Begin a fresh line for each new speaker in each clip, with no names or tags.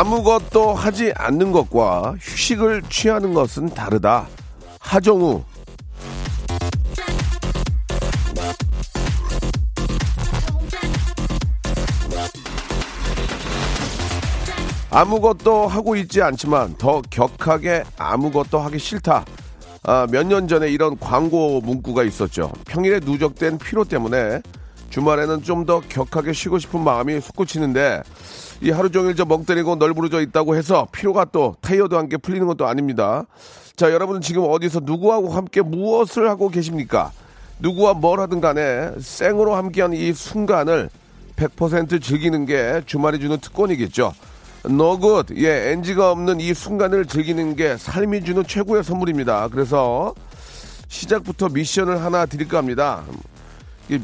아무것도 하지 않는 것과 휴식을 취하는 것은 다르다. 하정우. 아무것도 하고 있지 않지만 더 격하게 아무것도 하기 싫다. 아, 몇 년 전에 이런 광고 문구가 있었죠. 평일에 누적된 피로 때문에 주말에는 좀 더 격하게 쉬고 싶은 마음이 솟구치는데 이 하루 종일 저 멍 때리고 널브러져 있다고 해서 피로가 또 타이어도 함께 풀리는 것도 아닙니다. 자, 여러분은 지금 어디서 누구하고 함께 무엇을 하고 계십니까? 누구와 뭘 하든 간에 생으로 함께한 이 순간을 100% 즐기는 게 주말이 주는 특권이겠죠. 노굿, 예, NG가 없는 이 순간을 즐기는 게 삶이 주는 최고의 선물입니다. 그래서 시작부터 미션을 하나 드릴까 합니다.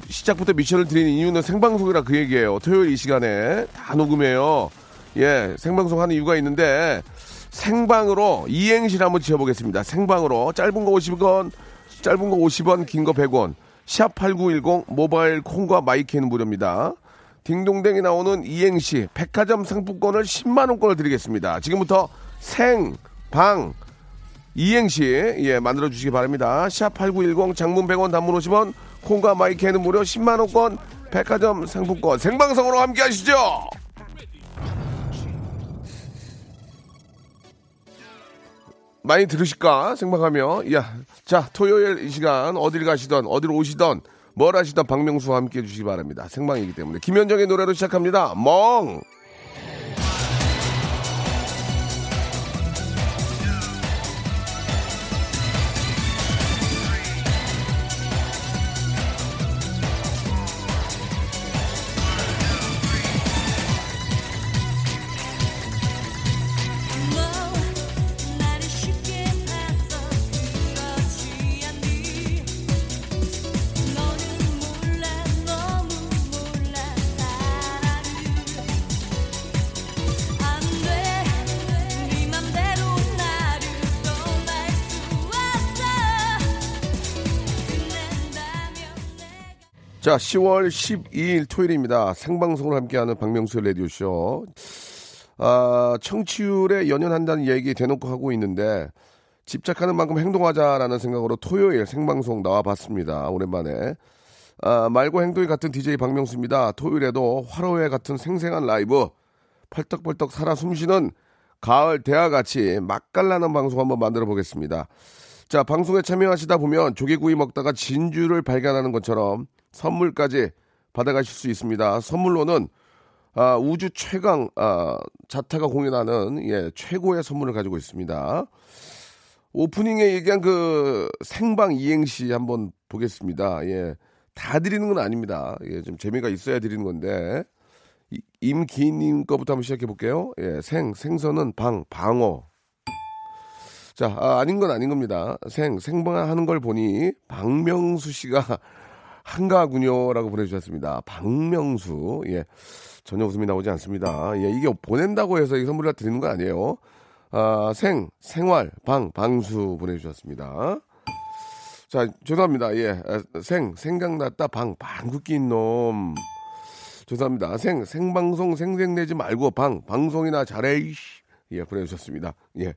시작부터 미션을 드리는 이유는 생방송이라 그 얘기예요. 토요일 이 시간에 다 녹음해요. 예, 생방송 하는 이유가 있는데 생방으로 이행시를 한번 지어보겠습니다. 생방으로 짧은 거 50원, 짧은 거 50원, 긴 거 100원. 샵 8910 모바일 콩과 마이크는 무료입니다. 딩동댕이 나오는 이행시 백화점 상품권을 10만 원권을 드리겠습니다. 지금부터 생, 방, 이행시 예 만들어 주시기 바랍니다. 샵 8910 장문 100원 단문 50원 콩과 마이크는 무료 10만 원권 백화점 상품권 생방송으로 함께 하시죠. 많이 들으실까 생방하며 야, 자 토요일 이 시간 어딜 가시던 어딜 오시던 뭘 하시던 박명수와 함께 해주시기 바랍니다. 생방이기 때문에 김현정의 노래로 시작합니다. 멍. 자, 10월 12일 토요일입니다. 생방송을 함께하는 박명수의 라디오쇼. 아, 청취율에 연연한다는 얘기 대놓고 하고 있는데, 집착하는 만큼 행동하자라는 생각으로 토요일 생방송 나와봤습니다. 오랜만에. 아, 말과 행동이 같은 DJ 박명수입니다. 토요일에도 화로회 같은 생생한 라이브, 펄떡펄떡 살아 숨쉬는 가을 대화같이 맛깔나는 방송 한번 만들어 보겠습니다. 자, 방송에 참여하시다 보면 조개구이 먹다가 진주를 발견하는 것처럼 선물까지 받아가실 수 있습니다. 선물로는 아, 우주 최강 아, 자타가 공연하는 예, 최고의 선물을 가지고 있습니다. 오프닝에 얘기한 그 생방 이행시 한번 보겠습니다. 예. 다 드리는 건 아닙니다. 예, 좀 재미가 있어야 드리는 건데. 이- 임기님 거부터 한번 시작해 볼게요. 예, 생, 생선은 방, 방어. 자, 아, 아닌 건 아닌 겁니다. 생, 생방하는 걸 보니 박명수 씨가 한가군요라고 보내주셨습니다. 박명수, 예. 전혀 웃음이 나오지 않습니다. 예, 이게 보낸다고 해서 이 선물을 드리는 거 아니에요. 아, 생, 생활, 방, 방수 보내주셨습니다. 자, 죄송합니다. 예, 아, 생, 생각났다, 방, 방귀 낀 놈. 죄송합니다. 생, 생방송 생생내지 말고 방, 방송이나 잘해, 이씨. 예, 보내주셨습니다. 예.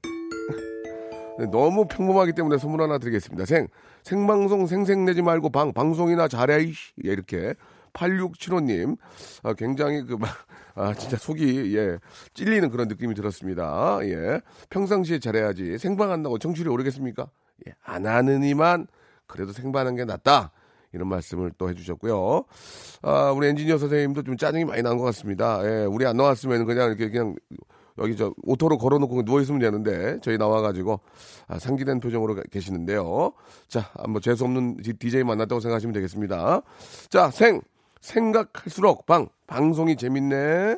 네, 너무 평범하기 때문에 선물 하나 드리겠습니다. 생, 생방송 생생내지 말고 방, 방송이나 잘해. 예, 이렇게. 8675님, 아, 굉장히 그, 막, 아, 진짜 속이, 예, 찔리는 그런 느낌이 들었습니다. 예. 평상시에 잘해야지. 생방 한다고 청취율이 오르겠습니까? 예, 안 하느니만 그래도 생방하는 게 낫다. 이런 말씀을 또 해주셨고요. 아, 우리 엔지니어 선생님도 좀 짜증이 많이 난 것 같습니다. 예, 우리 안 나왔으면 그냥 이렇게 그냥 여기 저 auto로 걸어놓고 누워 있으면 되는데 저희 나와가지고 아, 상기된 표정으로 가- 계시는데요. 자, 뭐 재수 없는 DJ 만났다고 생각하시면 되겠습니다. 자, 생 생각할수록 방 방송이 재밌네.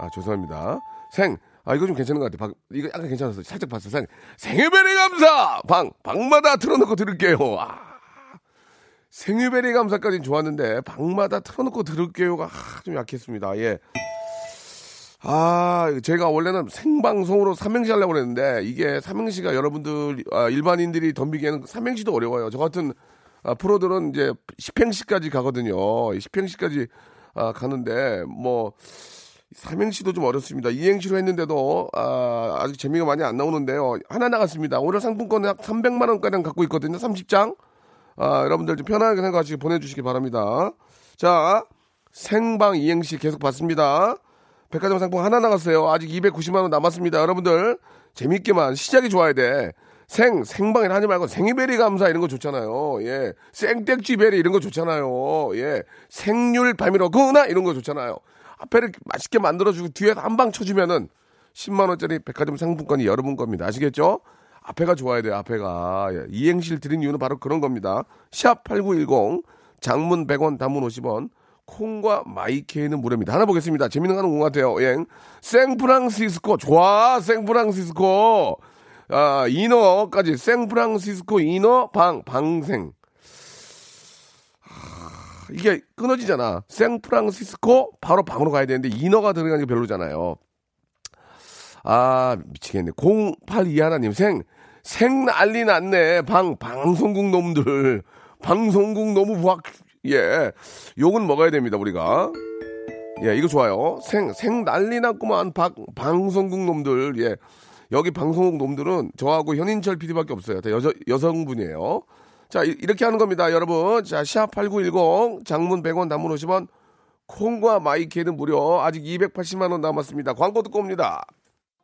아, 죄송합니다. 생. 아, 이거 좀 괜찮은 것 같아. 박, 이거 약간 괜찮았어. 살짝 봤어. 생. 생일 very 감사! 방, 방마다 틀어놓고 들을게요. 아. 생일 very 감사까지는 좋았는데, 방마다 틀어놓고 들을게요가 아, 좀 약했습니다. 예. 아, 제가 원래는 생방송으로 삼행시 하려고 그랬는데, 이게 삼행시가 여러분들, 아, 일반인들이 덤비기에는 삼행시도 어려워요. 저 같은 아, 프로들은 이제 10행시까지 가거든요. 10행시까지 아, 가는데, 뭐, 삼행시도 좀 어렵습니다. 이행시로 했는데도, 아, 아직 재미가 많이 안 나오는데요. 하나 나갔습니다. 오늘 상품권은 약 300만 원가량 갖고 있거든요. 30장. 아, 여러분들 좀 편하게 생각하시고 보내주시기 바랍니다. 자, 생방 이행시 계속 받습니다. 백화점 상품 하나 나갔어요. 아직 290만 원 남았습니다. 여러분들 재밌게만 시작이 좋아야 돼. 생 생방이라 하지 말고 생이베리 감사 이런 거 좋잖아요. 예, 생땡쥐베리 이런 거 좋잖아요. 예, 생률 밤이로구나 이런 거 좋잖아요. 앞에를 맛있게 만들어주고 뒤에서 한방 쳐주면은 10만 원짜리 백화점 상품권이 여러분 겁니다. 아시겠죠? 앞에가 좋아야 돼요. 앞에가 예, 이행시를 드린 이유는 바로 그런 겁니다. 샵 #8910 장문 100원, 단문 50원. 콩과 마이케이는 무료입니다. 하나 보겠습니다. 재밌는 거 하나 온것 같아요. 예. 생프랑시스코. 좋아. 생프랑시스코. 아, 인어까지. 생프랑시스코 인어 방, 방생. 아, 이게 끊어지잖아. 생프랑시스코 바로 방으로 가야 되는데 인어가 들어가는 게 별로잖아요. 아, 미치겠네. 082 하나님 생, 생 난리 났네. 방, 방송국 놈들. 방송국 너무 부학, 예. 욕은 먹어야 됩니다, 우리가. 예, 이거 좋아요. 생, 생 난리 났구만. 박, 방송국 놈들. 예. 여기 방송국 놈들은 저하고 현인철 PD밖에 없어요. 다 여자, 여성분이에요. 자, 이, 렇게 하는 겁니다, 여러분. 자, 샵8910, 장문 100원, 단문 50원, 콩과 마이키는 무료. 아직 280만원 남았습니다. 광고 듣고 옵니다.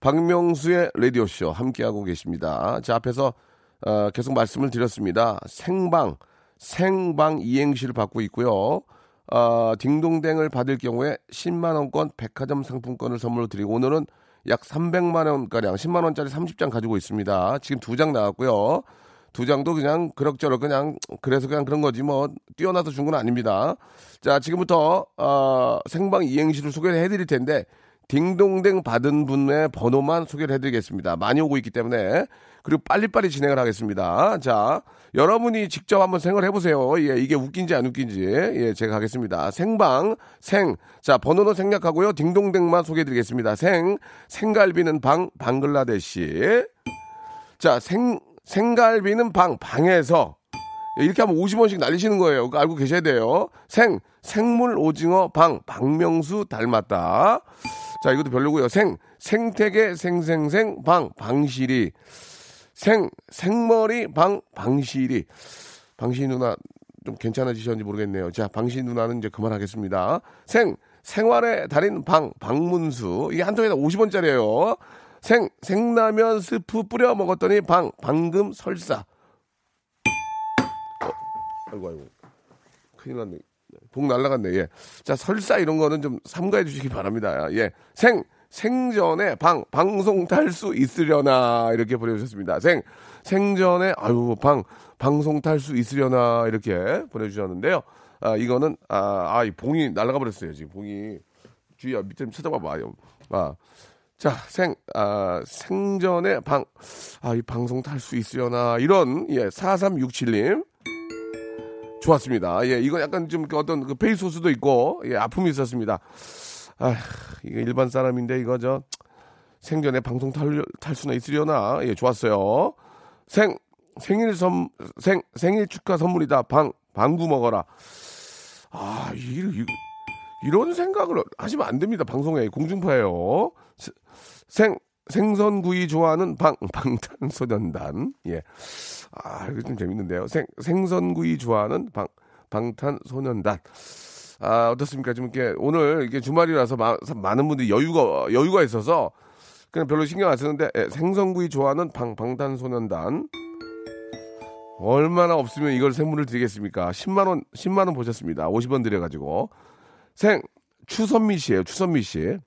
박명수의 라디오 쇼 함께하고 계십니다. 자, 앞에서 어, 계속 말씀을 드렸습니다. 생방 생방 이행시를 받고 있고요. 어, 딩동댕을 받을 경우에 10만 원권 백화점 상품권을 선물로 드리고 오늘은 약 300만 원가량 10만 원짜리 30장 가지고 있습니다. 지금 두 장 나왔고요. 두 장도 그냥 그럭저럭 그냥 그래서 그냥 그런 거지 뭐 뛰어나서 준 건 아닙니다. 자 지금부터 어, 생방 이행시를 소개를 해드릴 텐데 딩동댕 받은 분의 번호만 소개를 해드리겠습니다. 많이 오고 있기 때문에 그리고 빨리빨리 진행을 하겠습니다. 자 여러분이 직접 한번 생각을 해보세요. 예 이게 웃긴지 안 웃긴지 예 제가 하겠습니다. 생방 생 자 번호는 생략하고요. 딩동댕만 소개해드리겠습니다. 생 생갈비는 방 방글라데시 자, 생, 생갈비는 방, 방에서. 이렇게 하면 50원씩 날리시는 거예요. 알고 계셔야 돼요. 생, 생물 오징어 방, 박명수 닮았다. 자, 이것도 별로고요. 생, 생태계 생생생 방, 방실이. 생, 생머리 방, 방실이. 방시 누나 좀 괜찮아지셨는지 모르겠네요. 자, 방시 누나는 이제 그만하겠습니다. 생, 생활의 달인 방, 방문수. 이게 한 통에다 50원짜리예요. 생, 생라면 스프 뿌려 먹었더니 방, 방금 설사. 어, 아이고, 아이고. 큰일 났네. 복 날라갔네, 예. 자, 설사 이런 거는 좀 삼가해 주시기 바랍니다. 예. 생, 생전에 방, 방송 탈 수 있으려나, 이렇게 보내주셨습니다. 생, 생전에, 아유, 방, 방송 탈 수 있으려나, 이렇게 보내주셨는데요. 아, 이거는, 아, 아, 이 봉이 날아가 버렸어요, 지금. 봉이. 주희야, 밑에 좀 찾아봐봐요. 아. 자, 생, 아, 생전에 방, 아, 이 방송 탈 수 있으려나, 이런, 예, 4367님. 좋았습니다. 예, 이건 약간 좀그 어떤 그 페이소스도 있고, 예, 아픔이 있었습니다. 아, 이거 일반 사람인데 이거 저, 생전에 방송 탈, 탈 수나 있으려나, 예, 좋았어요. 생, 생일 선, 생, 생일 축하 선물이다. 방, 방구 먹어라. 아, 이, 이, 이런 생각을 하시면 안 됩니다. 방송에 공중파예요. 세- 생 생선구이 좋아하는 방 방탄소년단. 예. 아, 이거 좀 재밌는데요. 생 생선구이 좋아하는 방 방탄소년단. 아, 어떻습니까? 좀 이렇게 오늘 이게 주말이라서 마- 많은 분들이 여유가 여유가 있어서 그냥 별로 신경 안 쓰는데 예, 생선구이 좋아하는 방, 방탄소년단 얼마나 없으면 이걸 선물을 드리겠습니까? 10만 원 10만 원 보셨습니다. 50원 드려 가지고 생 추선미 씨예요. 추선미 씨.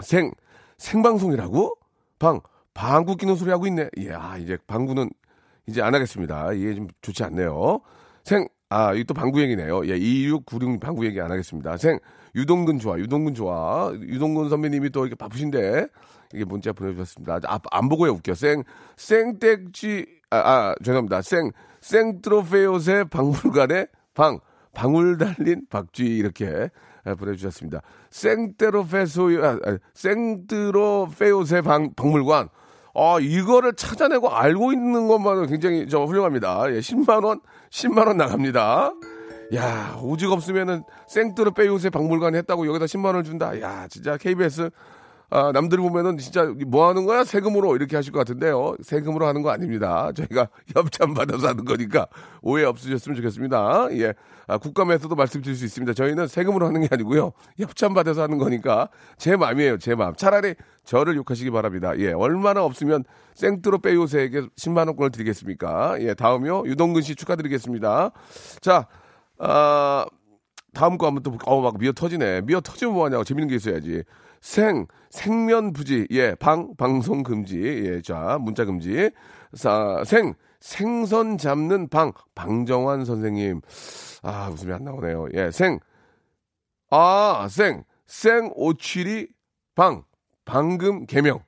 생 생방송이라고? 방 방구 끼는 소리 하고 있네. 예, 아, 이제 방구는 이제 안 하겠습니다. 이게 좀 좋지 않네요. 생, 아, 이거 또 방구 얘기네요. 예, 2696 방구 얘기 안 하겠습니다. 생, 유동근 좋아, 유동근 좋아. 유동근 선배님이 또 이렇게 바쁘신데, 이게 문자 보내주셨습니다. 아, 안 보고요, 웃겨. 생, 생땡쥐, 아, 아, 죄송합니다. 생, 생트로페오세 박물관에 방, 방울 달린 박쥐 이렇게 아, 보내주셨습니다. 생테로페소, 아, 아, 생트로페오세 방, 박물관. 아, 이거를 찾아내고 알고 있는 것만으로 굉장히 저 훌륭합니다. 예, 10만원, 10만원 나갑니다. 야, 오직 없으면은 생트로 페오세 박물관에 했다고 여기다 10만원을 준다. 야, 진짜 KBS, 아, 남들이 보면은 진짜 뭐 하는 거야? 세금으로 이렇게 하실 것 같은데요. 세금으로 하는 거 아닙니다. 저희가 협찬 받아서 하는 거니까 오해 없으셨으면 좋겠습니다. 예. 아, 국감에서도 말씀드릴 수 있습니다. 저희는 세금으로 하는 게 아니고요. 협찬 받아서 하는 거니까 제 마음이에요. 제 마음. 차라리 저를 욕하시기 바랍니다. 예. 얼마나 없으면 생트로 빼요세에게 10만 원권을 드리겠습니까? 예. 다음이요. 유동근 씨 축하드리겠습니다. 자, 아, 다음 거 한번 또, 어, 막 미어 터지네. 미어 터지면 뭐 하냐고. 재밌는 게 있어야지. 생, 생면 부지, 예, 방, 방송 금지, 예, 자, 문자 금지. 사, 생, 생선 잡는 방, 방정환 선생님. 아, 웃음이 안 나오네요. 예, 생, 아, 생, 생 오칠이 방, 방금 개명.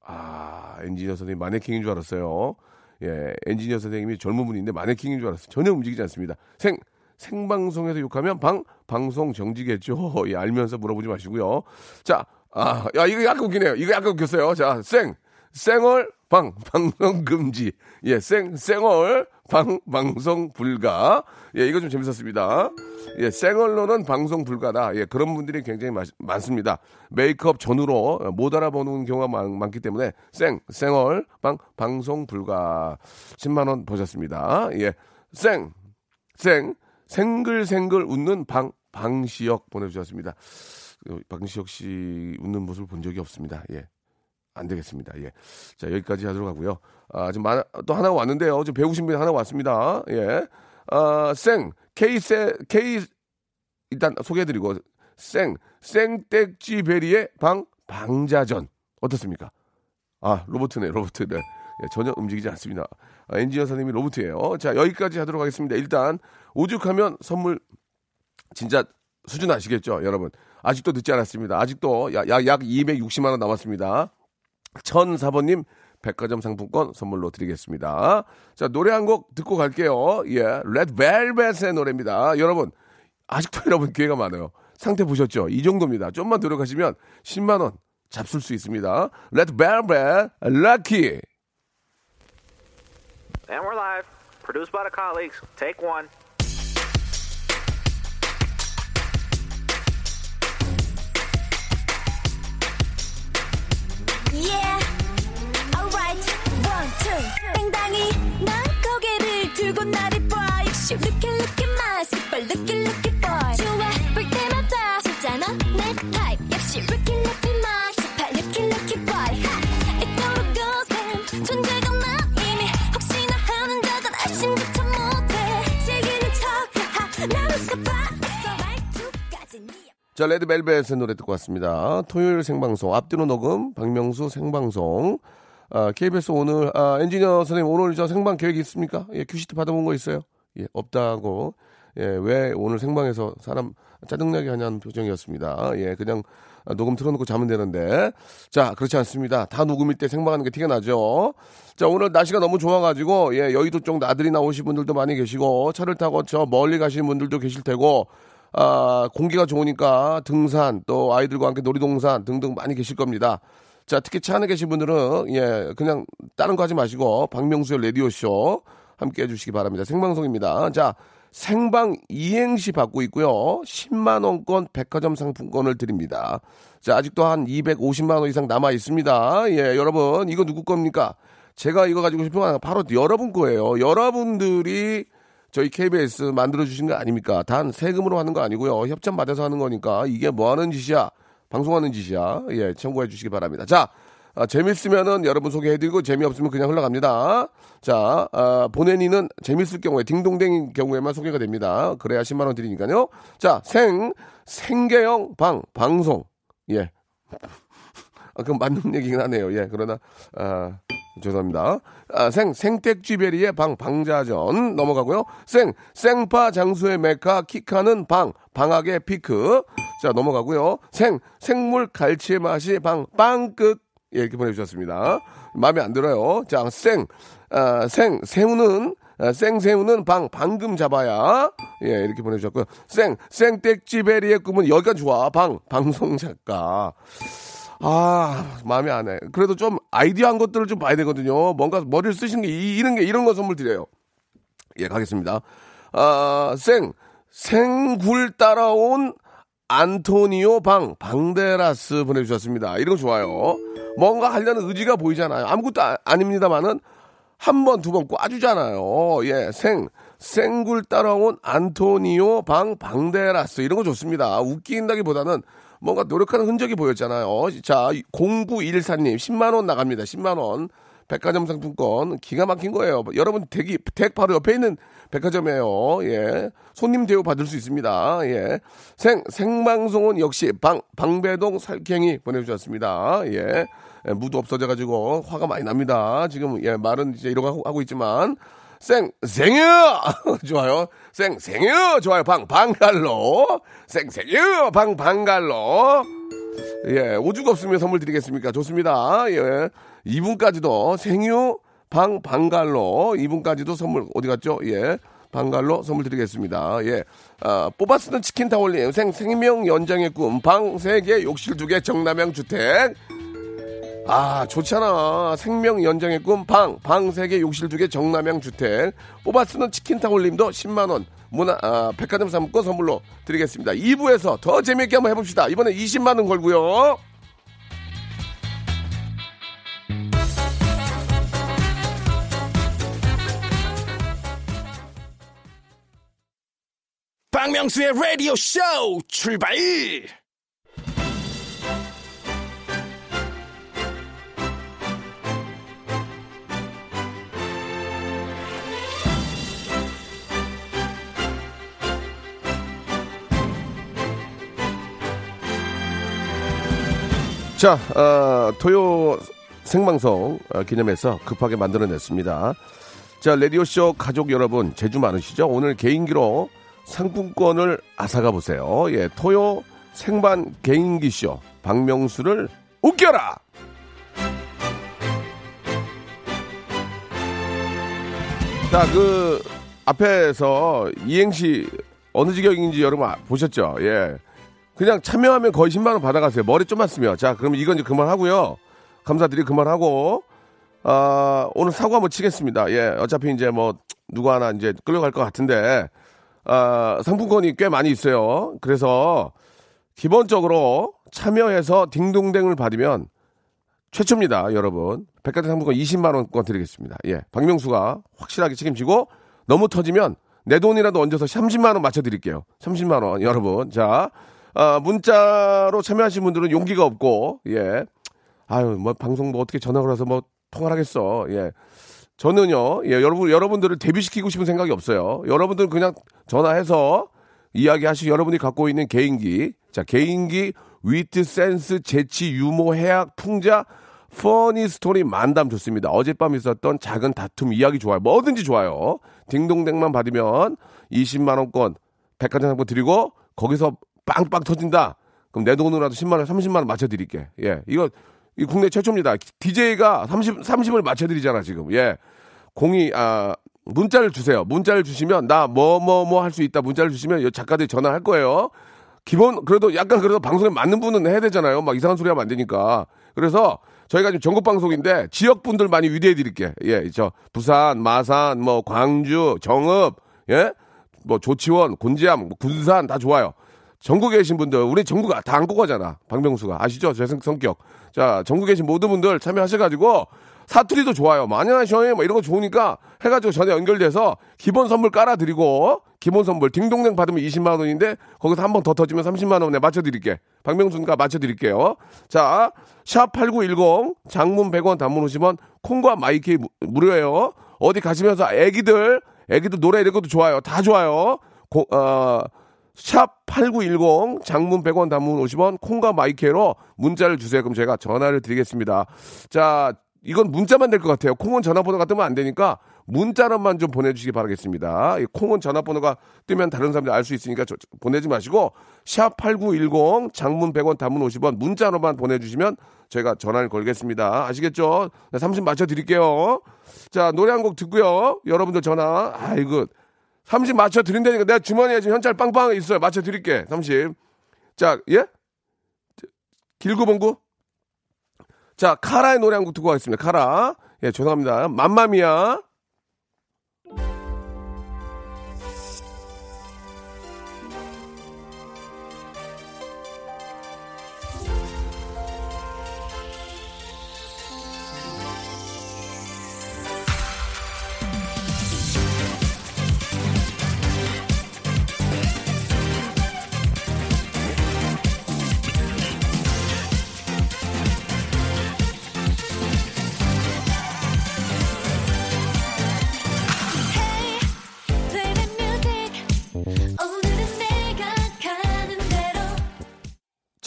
아, 엔지니어 선생님 마네킹인 줄 알았어요. 예, 엔지니어 선생님이 젊은 분인데 마네킹인 줄 알았어요. 전혀 움직이지 않습니다. 생, 생방송에서 욕하면 방, 방송 정지겠죠. 예, 알면서 물어보지 마시고요. 자, 아, 야, 이거 약간 웃기네요. 이거 약간 웃겼어요. 자, 생, 생얼, 방, 방송 금지. 예, 생, 생얼, 방, 방송 불가. 예, 이거 좀 재밌었습니다. 예, 생얼로는 방송 불가다. 예, 그런 분들이 굉장히 많, 많습니다. 메이크업 전후로 못 알아보는 경우가 많, 많기 때문에 생, 생얼, 방, 방송 불가. 10만원 보셨습니다. 예, 생, 생, 생글생글 웃는 방, 방시혁 보내주셨습니다. 그 방시혁 씨 웃는 모습을 본 적이 없습니다. 예. 안 되겠습니다. 예. 자, 여기까지 하도록 하고요. 아, 지금 많아, 또 하나 왔는데요. 좀 배우신 분이 하나 왔습니다. 예. 아, 생, K세, K, 일단 소개해드리고, 생, 생땡쥐 베리의 방, 방자전. 어떻습니까? 아, 로보트네, 로보트. 네. 예, 전혀 움직이지 않습니다. 아, 엔지니어 선생님이 로보트예요. 자, 여기까지 하도록 하겠습니다. 일단, 오죽하면 선물, 진짜 수준 아시겠죠, 여러분? 아직도 늦지 않았습니다. 아직도 약, 약, 약 260만 원 남았습니다. 1004번님 백화점 상품권 선물로 드리겠습니다. 자, 노래 한 곡 듣고 갈게요. 예, 레드벨벳의 노래입니다. 여러분, 아직도 여러분 기회가 많아요. 상태 보셨죠? 이 정도입니다. 좀만 노력하시면 10만 원 잡술 수 있습니다. 레드벨벳, 럭키.
And we're live. Produced by the colleagues. Take one.
Yeah, alright, one, two. 땡당이 난 고개를 들고 나를 봐. 역시 look at look at my super look at look at boy. 좋아 볼 때마다 진짜나 내 타입. 역시 look at look at my super look at look at boy. 이토록 거센 존재가 난 이미 혹시나 하는 자들 아침부터 못해. 즐기는 척 나는 스파.
자, 레드벨벳의 노래 듣고 왔습니다. 토요일 생방송, 앞뒤로 녹음, 박명수 생방송. 아, KBS 오늘, 아, 엔지니어 선생님, 오늘 저 생방 계획 있습니까? 예, 큐시트 받아본 거 있어요? 예, 없다고. 예, 왜 오늘 생방에서 사람 짜증나게 하냐는 표정이었습니다. 예, 그냥 아, 녹음 틀어놓고 자면 되는데. 자, 그렇지 않습니다. 다 녹음일 때 생방하는 게 티가 나죠. 자, 오늘 날씨가 너무 좋아가지고, 예, 여의도 쪽 나들이 나오신 분들도 많이 계시고, 차를 타고 저 멀리 가시는 분들도 계실 테고, 아, 공기가 좋으니까 등산, 또 아이들과 함께 놀이동산 등등 많이 계실 겁니다. 자, 특히 차 안에 계신 분들은, 예, 그냥 다른 거 하지 마시고, 박명수의 라디오 쇼 함께 해 주시기 바랍니다. 생방송입니다. 자, 생방 이행시 받고 있고요. 10만 원권 백화점 상품권을 드립니다. 자, 아직도 한 250만 원 이상 남아 있습니다. 예, 여러분, 이거 누구 겁니까? 제가 이거 가지고 싶은 건 바로 여러분 거예요. 여러분들이 저희 KBS 만들어주신 거 아닙니까? 단 세금으로 하는 거 아니고요. 협찬 받아서 하는 거니까 이게 뭐 하는 짓이야? 방송하는 짓이야. 예, 참고해 주시기 바랍니다. 자, 아, 재밌으면은 여러분 소개해드리고 재미없으면 그냥 흘러갑니다. 자, 아, 보내니는 재밌을 경우에 딩동댕인 경우에만 소개가 됩니다. 그래야 10만 원 드리니까요. 자, 생 생계형 방 방송 예. 아, 그건 맞는 얘기긴 하네요. 예, 그러나 아, 죄송합니다. 아, 생 생택쥐베리의 방 방자전 넘어가고요. 생 생파 장수의 메카 키카는 방 방학의 피크 자 넘어가고요. 생 생물 갈치의 맛이 방 빵끝 예, 이렇게 보내주셨습니다. 마음에 안 들어요. 자, 생, 아, 생, 새우는, 아, 생새우는 방, 방금 잡아야. 예, 이렇게 보내주셨고요. 생, 생땡찌베리의 꿈은 여기가 좋아. 방, 방송 작가. 아, 마음에 안 해. 그래도 좀 아이디어 한 것들을 좀 봐야 되거든요. 뭔가 머리를 쓰시는 게, 이, 이런 게, 이런 거 선물 드려요. 예, 가겠습니다. 아, 생, 생굴 따라온 안토니오 방, 방데라스 보내주셨습니다. 이런 거 좋아요. 뭔가 하려는 의지가 보이잖아요. 아무것도 아, 닙니다만은 한 번, 두 번 꽈주잖아요. 예, 생, 생굴 따라온 안토니오 방, 방데라스. 이런 거 좋습니다. 웃긴다기 보다는 뭔가 노력하는 흔적이 보였잖아요. 자, 0914님, 10만 원 나갑니다. 10만 원. 백화점 상품권. 기가 막힌 거예요. 여러분, 댁이, 댁 바로 옆에 있는 백화점이에요. 예. 손님 대우 받을 수 있습니다. 예. 생, 생방송은 역시 방, 방배동 살쾡이 보내 주셨습니다. 예. 예, 무도 없어져 가지고 화가 많이 납니다. 지금, 예, 말은 이제 이러고 하고 있지만. 생, 생유! 좋아요. 생, 생유! 좋아요. 방, 방갈로. 생, 생유! 방, 방갈로. 예, 오죽 없으면 선물 드리겠습니까? 좋습니다. 예. 이분까지도 생유, 방, 방갈로. 이분까지도 선물, 어디 갔죠? 예. 방갈로 선물 드리겠습니다. 예. 아, 뽑아 쓰는 치킨 타올림, 생, 생명 연장의 꿈, 방 3개, 욕실 2개, 정남향 주택. 아, 좋잖아. 생명 연장의 꿈, 방, 방 3개, 욕실 2개, 정남향 주택. 뽑아 쓰는 치킨 타올림도 10만원. 문화, 아, 백화점 상품권 선물로 드리겠습니다. 2부에서 더 재미있게 한번 해봅시다. 이번에 20만원 걸고요.
박명수의 라디오 쇼 출발!
자, 어, 토요 생방송 어, 기념해서 급하게 만들어냈습니다. 자, 라디오쇼 가족 여러분, 제주 많으시죠? 오늘 개인기로 상품권을 앗아가 보세요. 예, 토요 생반 개인기쇼 박명수를 웃겨라! 자, 그 앞에서 이행시 어느 지경인지 여러분 아- 보셨죠? 예. 그냥 참여하면 거의 10만 원 받아가세요. 머리 좀만 쓰면. 자, 그럼 이건 이제 그만하고요. 감사드리고 그만하고 아, 오늘 사고 한번 치겠습니다. 예. 어차피 이제 뭐 누구 하나 이제 끌려갈 것 같은데 아, 상품권이 꽤 많이 있어요. 그래서 기본적으로 참여해서 딩동댕을 받으면 최초입니다, 여러분. 백화점 상품권 20만 원권 드리겠습니다. 예. 박명수가 확실하게 책임지고 너무 터지면 내 돈이라도 얹어서 30만 원 맞춰 드릴게요. 30만 원, 여러분. 자, 아, 문자로 참여하신 분들은 용기가 없고, 예. 아유, 뭐, 방송 뭐 어떻게 전화 걸어서 뭐 통화를 하겠어. 예. 저는요, 예, 여러분, 여러분들을 데뷔시키고 싶은 생각이 없어요. 여러분들 그냥 전화해서 이야기하시고 여러분이 갖고 있는 개인기. 자, 개인기, 위트, 센스, 재치, 유머, 해학, 풍자, funny story 만담 좋습니다. 어젯밤 있었던 작은 다툼 이야기 좋아요. 뭐든지 좋아요. 딩동댕만 받으면 20만원권 백화점 상품 드리고 거기서 빵빵 터진다. 그럼 내 돈으로라도 10만 원, 30만 원 맞춰 드릴게. 예. 이거, 이 국내 최초입니다. DJ가 30, 30을 맞춰 드리잖아, 지금. 예. 공이, 아, 문자를 주세요. 문자를 주시면, 나 뭐, 뭐, 뭐 할 수 있다. 문자를 주시면, 이 작가들이 전화할 거예요. 기본, 그래도 약간 그래도 방송에 맞는 분은 해야 되잖아요. 막 이상한 소리 하면 안 되니까. 그래서 저희가 지금 전국 방송인데 지역 분들 많이 위대해 드릴게. 예, 저 부산, 마산, 뭐 광주, 정읍, 예, 뭐 조치원, 곤지암, 뭐 군산 다 좋아요. 전국에 계신 분들, 우리 전국 다 안고 가잖아. 박명수가 아시죠? 제 성- 성격. 자, 전국에 계신 모든 분들 참여하셔가지고 사투리도 좋아요. 뭐 안녕하셔요. 뭐 이런 거 좋으니까 해가지고 전에 연결돼서 기본 선물 깔아드리고 기본 선물 딩동댕 받으면 20만 원인데 거기서 한 번 더 터지면 30만 원에 맞춰드릴게. 박명수가 맞춰드릴게요. 자, 샵8910 장문 100원 단문 50원 콩과 마이키 무- 무료예요. 어디 가시면서 애기들 애기들 노래 이런 것도 좋아요. 다 좋아요. 고, 어, 샵 8910 장문 100원 단문 50원 콩과 마이케로 문자를 주세요. 그럼 제가 전화를 드리겠습니다. 자, 이건 문자만 될 것 같아요. 콩은 전화번호가 뜨면 안 되니까 문자로만 좀 보내주시기 바라겠습니다. 이 콩은 전화번호가 뜨면 다른 사람들이 알 수 있으니까 저- 저- 보내지 마시고 샵 8910 장문 100원 단문 50원 문자로만 보내주시면 저희가 전화를 걸겠습니다. 아시겠죠? 30 맞춰드릴게요. 자, 노래 한 곡 듣고요. 여러분들 전화. 아이고. 30 맞춰 드린다니까 내가 주머니에 지금 현찰 빵빵 있어요. 맞춰 드릴게. 30. 자, 예? 길구봉구? 자, 카라의 노래 한 곡 듣고 가겠습니다. 카라. 예, 죄송합니다. 맘마미야.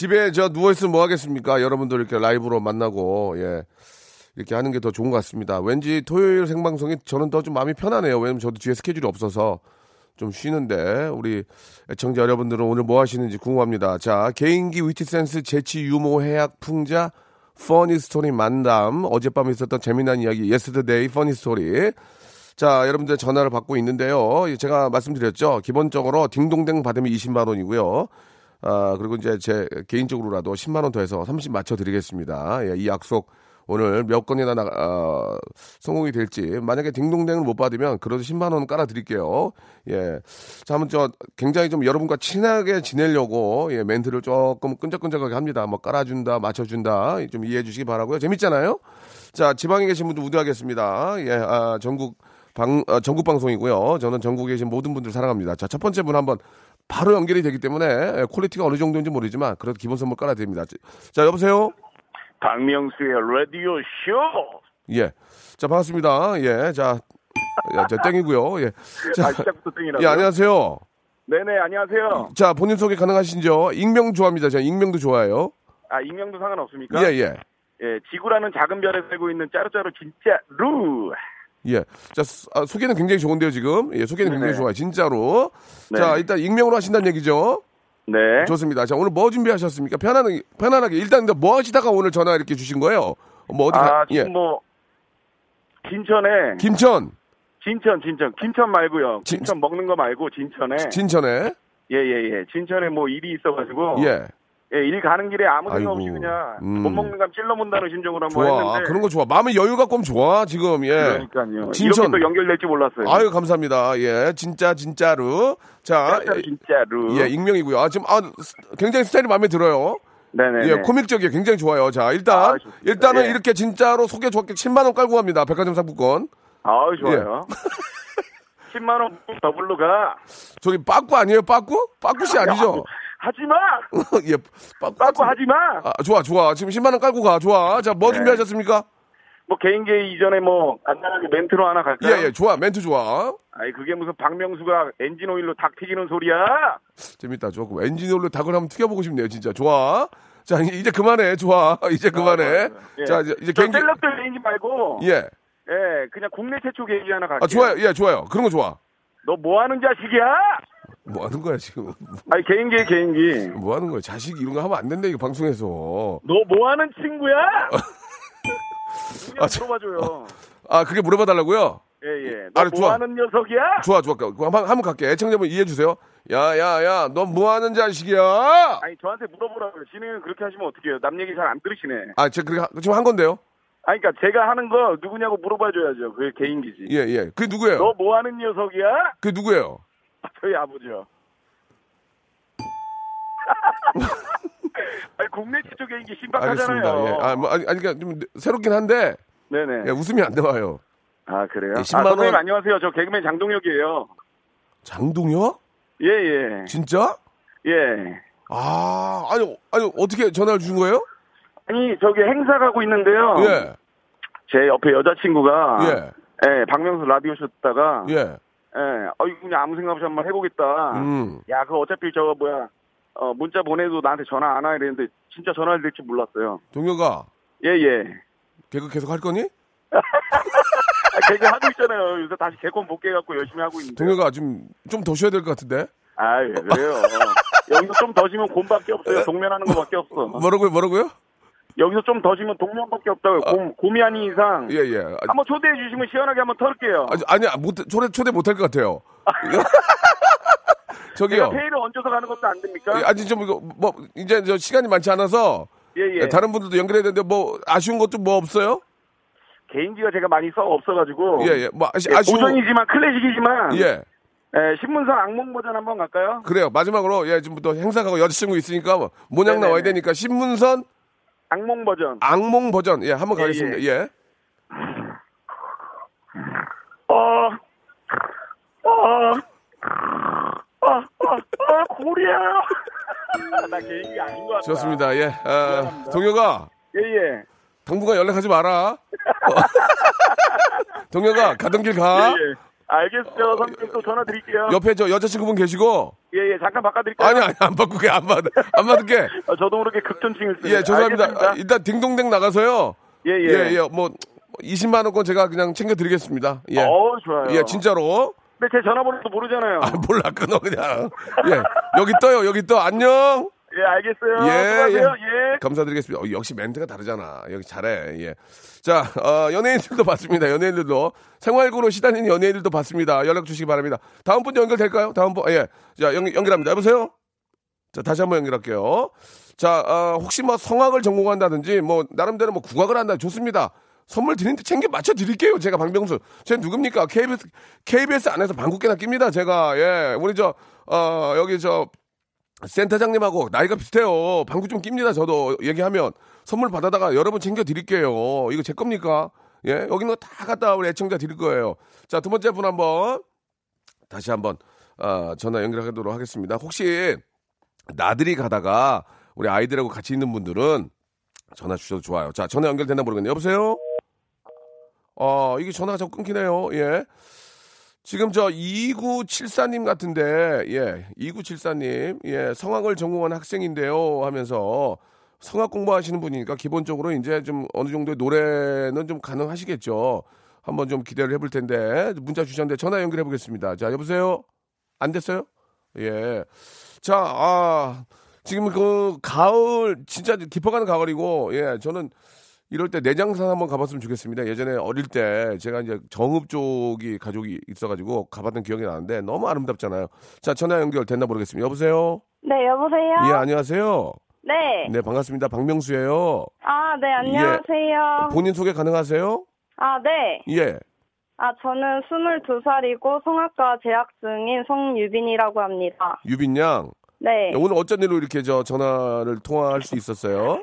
집에 저 누워있으면 뭐 하겠습니까? 여러분들 이렇게 라이브로 만나고, 예. 이렇게 하는 게 더 좋은 것 같습니다. 왠지 토요일 생방송이 저는 더 좀 마음이 편하네요. 왜냐면 저도 뒤에 스케줄이 없어서 좀 쉬는데, 우리 애청자 여러분들은 오늘 뭐 하시는지 궁금합니다. 자, 개인기, 위트센스, 재치, 유머, 해학, 풍자, funny story 만담, 어젯밤에 있었던 재미난 이야기, yesterday funny story. 자, 여러분들 전화를 받고 있는데요. 제가 말씀드렸죠. 기본적으로 딩동댕 받으면 20만 원이고요. 아, 그리고 이제 제 개인적으로라도 10만 원 더 해서 30 맞춰 드리겠습니다. 예, 이 약속 오늘 몇 건이나 나, 어, 성공이 될지. 만약에 딩동댕을 못 받으면 그래도 10만 원 깔아 드릴게요. 예. 자, 한번 저 굉장히 좀 여러분과 친하게 지내려고 예, 멘트를 조금 끈적끈적하게 합니다. 뭐 깔아 준다, 맞춰 준다. 좀 이해해 주시기 바라고요. 재밌잖아요? 자, 지방에 계신 분들 우대하겠습니다. 예, 아, 전국 방, 아, 전국 방송이고요. 저는 전국에 계신 모든 분들 사랑합니다. 자, 첫 번째 분 한번 바로 연결이 되기 때문에 예, quality가 어느 정도인지 모르지만 그래도 기본 선물 깔아드립니다. 자, 여보세요?
박명수의 라디오 쇼.
예. 자, 반갑습니다. 예. 자, 야, 저 땡이고요. 예. 자,
아, 시작부터 땡이라고.
예, 안녕하세요.
네네, 안녕하세요.
자, 본인 소개 가능하신죠? 익명 좋아합니다. 제가 익명도 좋아해요.
아, 익명도 상관없습니까?
예, 예.
예, 지구라는 작은 별에 살고 있는 짜루짜루 진짜 루.
예. 자, 스- 아, 소개는 굉장히 좋은데요, 지금. 예, 소개는 굉장히
네네.
좋아요. 진짜로.
네.
자, 일단 익명으로 하신다는 얘기죠?
네.
좋습니다. 자, 오늘 뭐 준비하셨습니까? 편안하게, 편안하게. 일단 뭐 하시다가 오늘 전화 이렇게 주신 거예요? 뭐 어디 가,
아, 지금
예.
뭐, 진천에,
김천,
진천, 진천, 김천 말고요.
진-
김천 먹는 거 말고 진천에.
진천에.
예, 예, 예. 진천에 뭐 일이 있어가지고.
예.
예, 일 가는 길에 아무 생각
아이고,
없이 그냥
음.
못 먹는 감 찔러본다는 심정으로 한번
좋아.
했는데.
그런 거 좋아. 마음의 여유 갖고 하면 좋아, 지금. 예.
그러니까요.
진천.
이렇게 또 연결될지 몰랐어요.
아유, 감사합니다. 예. 진짜, 진짜로. 자,
짜루짜루 진짜로.
예, 익명이고요. 아, 지금, 아, 스- 굉장히 스타일이 마음에 들어요.
네네.
예, 코믹적이에요. 굉장히 좋아요. 자, 일단,
아.
일단은
예.
이렇게 진짜로 소개 좋게 10만원 깔고 갑니다. 백화점 상품권.
아우 좋아요.
예.
10만 원 더블로 가.
저기, 빠꾸 아니에요? 빠꾸? 빠꾸씨 아니죠?
하지 마.
예, 빠꾸.
빠꾸 하지 마.
아, 좋아, 좋아. 지금 10만 원 깔고 가. 좋아. 자,
네.
뭐 준비하셨습니까?
뭐 개인기 이전에 뭐 간단하게 멘트로 하나 갈까요?
예, 예, 좋아. 멘트 좋아.
아이 그게 무슨 박명수가 엔진 오일로 닭 튀기는 소리야.
재밌다. 조금 엔진 오일로 닭을 한번 튀겨보고 싶네요. 진짜. 좋아. 자, 이제 그만해. 좋아. 이제 그만해.
예.
자, 이제, 개인기.
셀럽들 개인기 말고 예.
예.
그냥 국내 최초 개인기 하나 갈게요.
아, 좋아요. 예, 좋아요. 그런 거 좋아.
너 뭐 하는 자식이야?
뭐 하는 거야, 지금.
아니 개인기 개인기.
뭐 하는 거야. 자식 이런 거 하면 안 된다, 이거 방송에서.
너 뭐 하는 친구야?
아,
아,
저-
물어봐줘요.
아, 그게 물어봐달라고요?
예, 예. 너
아,
뭐
좋아.
하는 녀석이야?
좋아, 좋아. 한번, 한번 갈게. 애청자분 이해해 주세요. 야, 야, 야, 너 뭐 하는 자식이야?
아니, 저한테 물어보라고요. 진행은 그렇게 하시면 어떡해요. 남 얘기 잘 안 들으시네.
아, 제가 하- 지금 한 건데요?
아니, 그러니까 제가 하는 거 누구냐고 물어봐줘야죠. 그게 개인기지.
예, 예. 그게 누구예요?
너 뭐 하는 녀석이야?
그게 누구예요?
저희 아버지요. 아니, 국내 최초 개인기 신박하잖아요.
알겠습니다. 예. 아, 뭐, 아니, 아니, 그러니까 좀 새롭긴 한데,
네네.
예, 웃음이 안 나와요.
아, 그래요?
예,
아,
10만
선생님
원-
안녕하세요. 저 개그맨 장동혁이에요.
장동혁?
예, 예.
진짜?
예.
아, 아니, 아니, 어떻게 전화를 주신 거예요?
아니, 저기 행사 가고 있는데요.
예,
제 옆에 여자친구가.
예,
예, 박명수 라디오 쇼 듣다가. 예.
예.
어이, 그냥 아무 생각 없이 한번 해보겠다.
음.
야, 그 어차피 저거 뭐야. 어, 문자 보내도 나한테 전화 안 와 이랬는데 진짜 전화를 될줄 몰랐어요.
동혁아,
예, 예.
개그 계속 할 거니?
아, 개그 하고 있잖아요. 요새 다시 개콘 복귀 해갖고 열심히 하고 있는데.
동혁아, 좀, 좀더 쉬어야 될 것 같은데?
아, 왜 그래요? 여기서 좀더 지면 곰밖에 없어요. 동면하는 거밖에 없어.
뭐라고요, 뭐라고요?
여기서 좀 더 지면 동면밖에 없다고요. 곰, 곰이 아닌 이상.
예, 예. 아,
한번 초대해 주시면 시원하게 한번 털을게요.
아니, 아니, 못, 초대, 초대 못 할 것 같아요. 저기요.
페이를 얹어서 가는 것도 안 됩니까?
예, 아니, 좀, 이거, 뭐, 이제 저 시간이 많지 않아서.
예, 예.
다른 분들도 연결해야 되는데, 뭐, 아쉬운 것도 뭐 없어요?
개인기가 제가 많이 써 없어가지고.
예, 예. 뭐, 아쉬,
예,
아쉬운. 거-
고전이지만 클래식이지만.
예.
예, 신문선 악몽 버전 한번 갈까요?
그래요. 마지막으로, 예, 지금부터 행사 가고 여자친구 있으니까, 뭐, 모냥
네네네.
나와야 되니까, 신문선
악몽 버전.
악몽 버전. 예, 한번
예,
가겠습니다. 예.
어, 어, 어, 어, 어, 고리야. 나 개인기 아닌 것 같다.
좋습니다. 예. 아, 동혁아,
예, 예.
당분간 연락하지 마라. 동혁아, 가던 길 가.
예, 예. 알겠죠. 선생님 또 전화 드릴게요.
옆에 저 여자친구분 계시고.
예, 예. 잠깐 바꿔드릴까요?
아니, 아니, 안 바꾸게, 안 받, 안 받을게.
어, 저도 모르게 극존칭을 쓰네.
예, 죄송합니다. 아, 일단 딩동댕 나가서요.
예, 예.
예, 예. 뭐, 20만원권 제가 그냥 챙겨드리겠습니다. 예.
어, 좋아요.
예, 진짜로.
근데 제 전화번호도 모르잖아요.
아, 몰라, 끊어, 그냥. 예. 여기 떠요, 여기 떠. 안녕!
예, 알겠어요.
예,
수고하세요. 예.
감사드리겠습니다. 어, 역시 멘트가 다르잖아. 여기 잘해. 예. 자, 어, 연예인들도 봤습니다. 연예인들도. 생활고로 시달리는 연예인들도 봤습니다. 연락 주시기 바랍니다. 다음 분 연결될까요? 다음 분, 예. 자, 연, 연결합니다. 여보세요? 자, 다시 한번 연결할게요. 자, 어, 혹시 뭐 성악을 전공한다든지, 뭐, 나름대로 뭐 국악을 한다. 좋습니다. 선물 드리는데 챙겨 맞춰 드릴게요. 제가 방병수. 쟤 누굽니까? KBS, KBS 안에서 방국계나 낍니다. 제가, 예. 우리 저, 어, 여기 저, 센터장님하고 나이가 비슷해요. 방구 좀 낍니다. 저도 얘기하면 선물 받아다가 여러분 챙겨 드릴게요. 이거 제 겁니까? 예, 여기는 다 갖다 우리 애청자 드릴 거예요. 자, 두 번째 분 한번 다시 한번 어, 전화 연결하도록 하겠습니다. 혹시 나들이 가다가 우리 아이들하고 같이 있는 분들은 전화 주셔도 좋아요. 자, 전화 연결됐나 모르겠네요. 여보세요? 어, 이게 전화가 자꾸 끊기네요. 예. 지금 저 2974님 같은데, 예, 2974님, 예, 성악을 전공한 학생인데요 하면서 성악 공부하시는 분이니까 기본적으로 이제 좀 어느 정도의 노래는 좀 가능하시겠죠. 한번 좀 기대를 해볼 텐데, 문자 주셨는데 전화 연결해 보겠습니다. 자, 여보세요? 안 됐어요? 예. 자, 아, 지금 그 가을, 진짜 깊어가는 가을이고, 예, 저는 이럴 때 내장산 한번 가봤으면 좋겠습니다. 예전에 어릴 때 제가 이제 정읍 쪽이 가족이 있어가지고 가봤던 기억이 나는데 너무 아름답잖아요. 자, 전화 연결 됐나 모르겠습니다. 여보세요?
네, 여보세요?
예, 안녕하세요.
네.
네, 반갑습니다. 박명수예요.
아, 네, 안녕하세요.
본인 소개 가능하세요?
아, 네.
예.
아, 저는 22살이고 성악과 재학 중인 송유빈이라고 합니다.
유빈 양.
네.
오늘 어쩐 일로 이렇게 저 전화를 통화할 수 있었어요?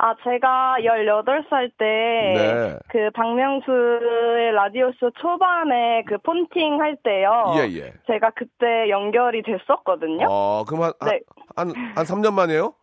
아, 제가 18살 때,
네.
그 박명수의 라디오쇼 초반에 그 폰팅 할 때요.
예, 예.
제가 그때 연결이 됐었거든요.
어, 그럼 한,
네.
한, 한 3년 만에요?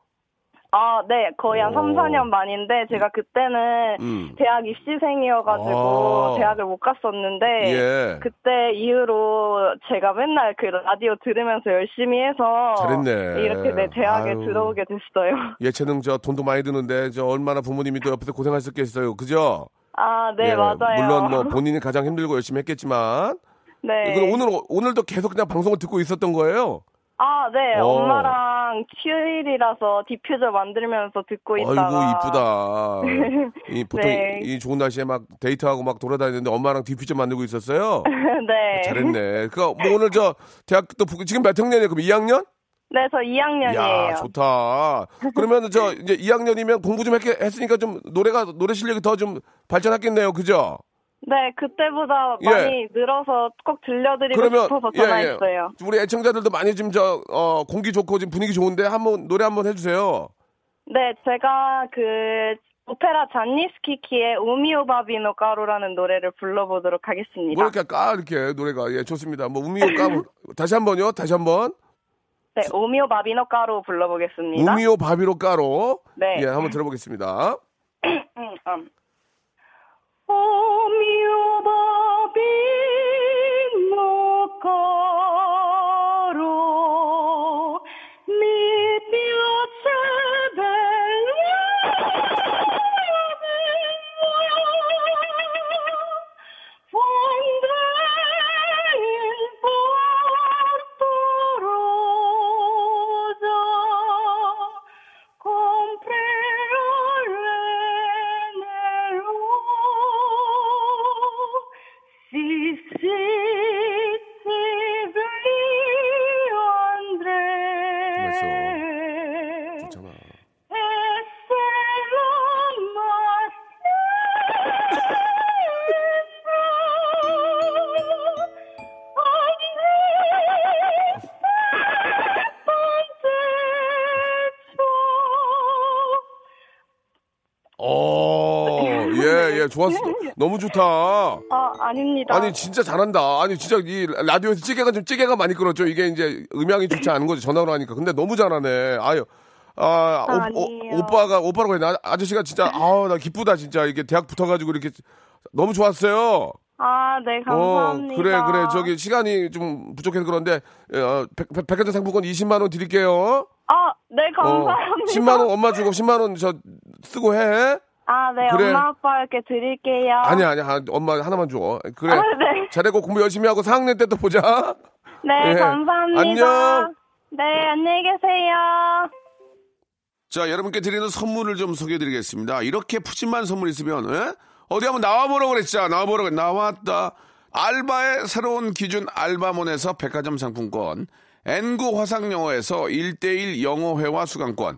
아, 네. 거의 한
오.
3, 4년 만인데, 제가 그때는
음.
대학 입시생이어가지고
아.
대학을 못 갔었는데,
예.
그때 이후로 제가 맨날 그 라디오 들으면서 열심히 해서
잘했네.
이렇게 내 대학에
아유.
들어오게 됐어요.
예체능 저 돈도 많이 드는데 저 얼마나 부모님이 또 옆에서 고생하셨겠어요. 그죠?
아, 네,
예,
맞아요.
물론 뭐 본인이 가장 힘들고 열심히 했겠지만
네.
이건 오늘 오늘도 계속 그냥 방송을 듣고 있었던 거예요.
아, 네.
어.
엄마랑 휴일이라서 디퓨저 만들면서 듣고 있다가
아이고 이쁘다. 이 보통
네.
이 좋은 날씨에 막 데이트하고 막 돌아다니는데 엄마랑 디퓨저 만들고 있었어요.
네.
잘했네. 그뭐 오늘 저 대학도 부- 지금 몇 학년이에요? 그럼 2학년?
네, 저 2학년이에요.
야 좋다. 그러면 저 이제 2학년이면 공부 좀 했, 했으니까 좀 노래가 노래 실력이 더 좀 발전했겠네요. 그죠?
네, 그때보다
예.
많이 늘어서 꼭 들려드리고
그러면
싶어서
예,
전화했어요.
예. 우리 애청자들도 많이 지금 저 어, 공기 좋고 지금 분위기 좋은데 한번 노래 한번 해주세요.
네, 제가 그 오페라 잔니스키키의 우미오 바비노 까로라는 노래를 불러보도록 하겠습니다.
뭐 이렇게 까 이렇게 노래가 예 좋습니다. 뭐 우미오 까 다시 한번요. 다시 한번
네, 오미오 바비노 까로 불러보겠습니다.
우미오 바비로 까로
네.
예 한번 들어보겠습니다.
음, 음. 오미오 바비노 까로
좋았어. 너무 좋다.
아, 아닙니다.
아니, 진짜 잘한다. 아니, 진짜 이 라디오에서 찌개가 좀 찌개가 많이 끌었죠. 이게 이제 음향이 좋지 않은 거죠. 전화로 하니까. 근데 너무 잘하네. 아유. 아,
아니에요.
오, 빠가 오빠라고 했나? 아저씨가 진짜, 아우, 나 기쁘다, 진짜. 이게 대학 붙어가지고 이렇게 너무 좋았어요.
아, 네, 감사합니다.
어, 그래, 그래. 저기 시간이 좀 부족해서 그런데, 어, 백, 백, 백화점 상품권 20만 원 드릴게요.
아, 네,
어,
감사합니다.
10만 원 엄마 주고 10만 원 저 쓰고 해.
아, 네,
그래.
엄마, 아빠 이렇게 드릴게요.
아니야, 아니야. 아, 엄마 하나만 줘. 그래.
아, 네.
잘하고 공부 열심히 하고 4학년 때 또 보자.
네,
예.
감사합니다.
안녕.
네, 안녕히 계세요.
자, 여러분께 드리는 선물을 좀 소개해 드리겠습니다. 이렇게 푸짐한 선물 있으면, 예? 어디 한번 나와보라고 그랬죠? 나와보라고. 나왔다. 알바의 새로운 기준 알바몬에서 백화점 상품권, N구 화상영어에서 1대1 영어회화 수강권,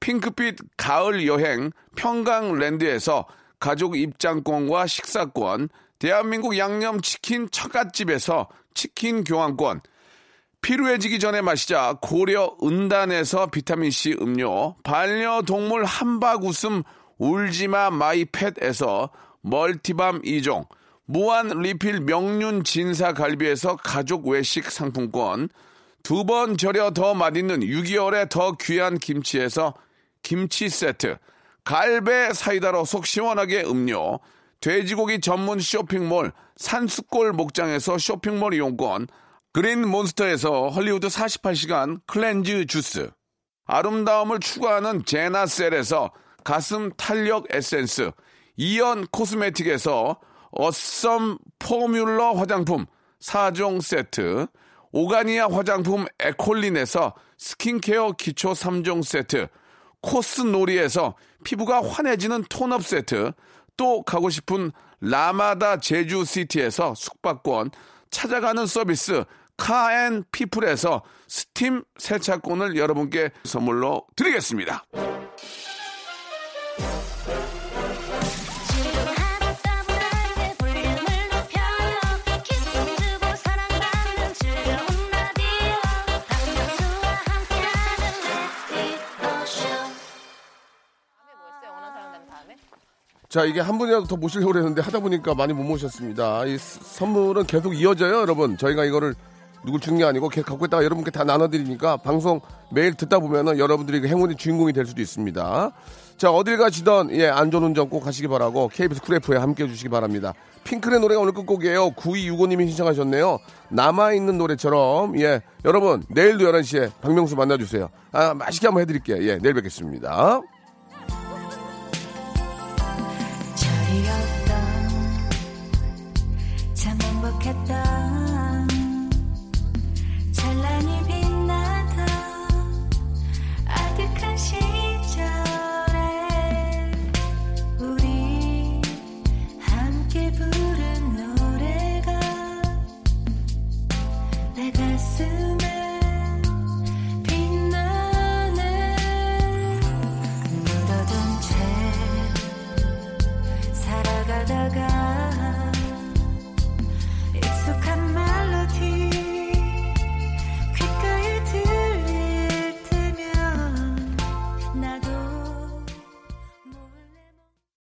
핑크빛 가을 여행 평강랜드에서 가족 입장권과 식사권, 대한민국 양념치킨 처갓집에서 치킨 교환권, 피로해지기 전에 마시자 고려 은단에서 비타민C 음료, 반려동물 함박웃음 울지마 마이 팻에서 multi balm 2종, 무한 리필 명륜 진사 갈비에서 가족 외식 상품권, 두 번 절여 더 맛있는 6개월에 더 귀한 김치에서 김치 세트, 갈배 사이다로 속 시원하게 음료, 돼지고기 전문 쇼핑몰 산수골 목장에서 쇼핑몰 이용권, 그린 몬스터에서 헐리우드 48시간 cleanse 주스, 아름다움을 추구하는 제나셀에서 가슴 탄력 에센스, 이연 코스메틱에서 어썸 포뮬러 화장품 4종 세트, 오가니아 화장품 에콜린에서 스킨케어 기초 3종 세트, 코스 놀이에서 피부가 환해지는 tone up 세트, 또 가고 싶은 라마다 제주시티에서 숙박권, 찾아가는 서비스 카앤 피플에서 스팀 세차권을 여러분께 선물로 드리겠습니다. 자, 이게 한 분이라도 더 모시려고 그랬는데 하다 보니까 많이 못 모셨습니다. 이 스- 선물은 계속 이어져요, 여러분. 저희가 이거를 누굴 주는 게 아니고 계속 갖고 있다가 여러분께 다 나눠드리니까 방송 매일 듣다 보면은 여러분들이 그 행운의 주인공이 될 수도 있습니다. 자, 어딜 가시던 예, 안전운전 꼭 하시기 바라고 KBS 쿨 FM에 함께 해주시기 바랍니다. 핑클의 노래가 오늘 끝곡이에요. 9265님이 신청하셨네요. 남아있는 노래처럼 예, 여러분 내일도 11시에 박명수 만나주세요. 아, 맛있게 한번 해드릴게요. 예, 내일 뵙겠습니다.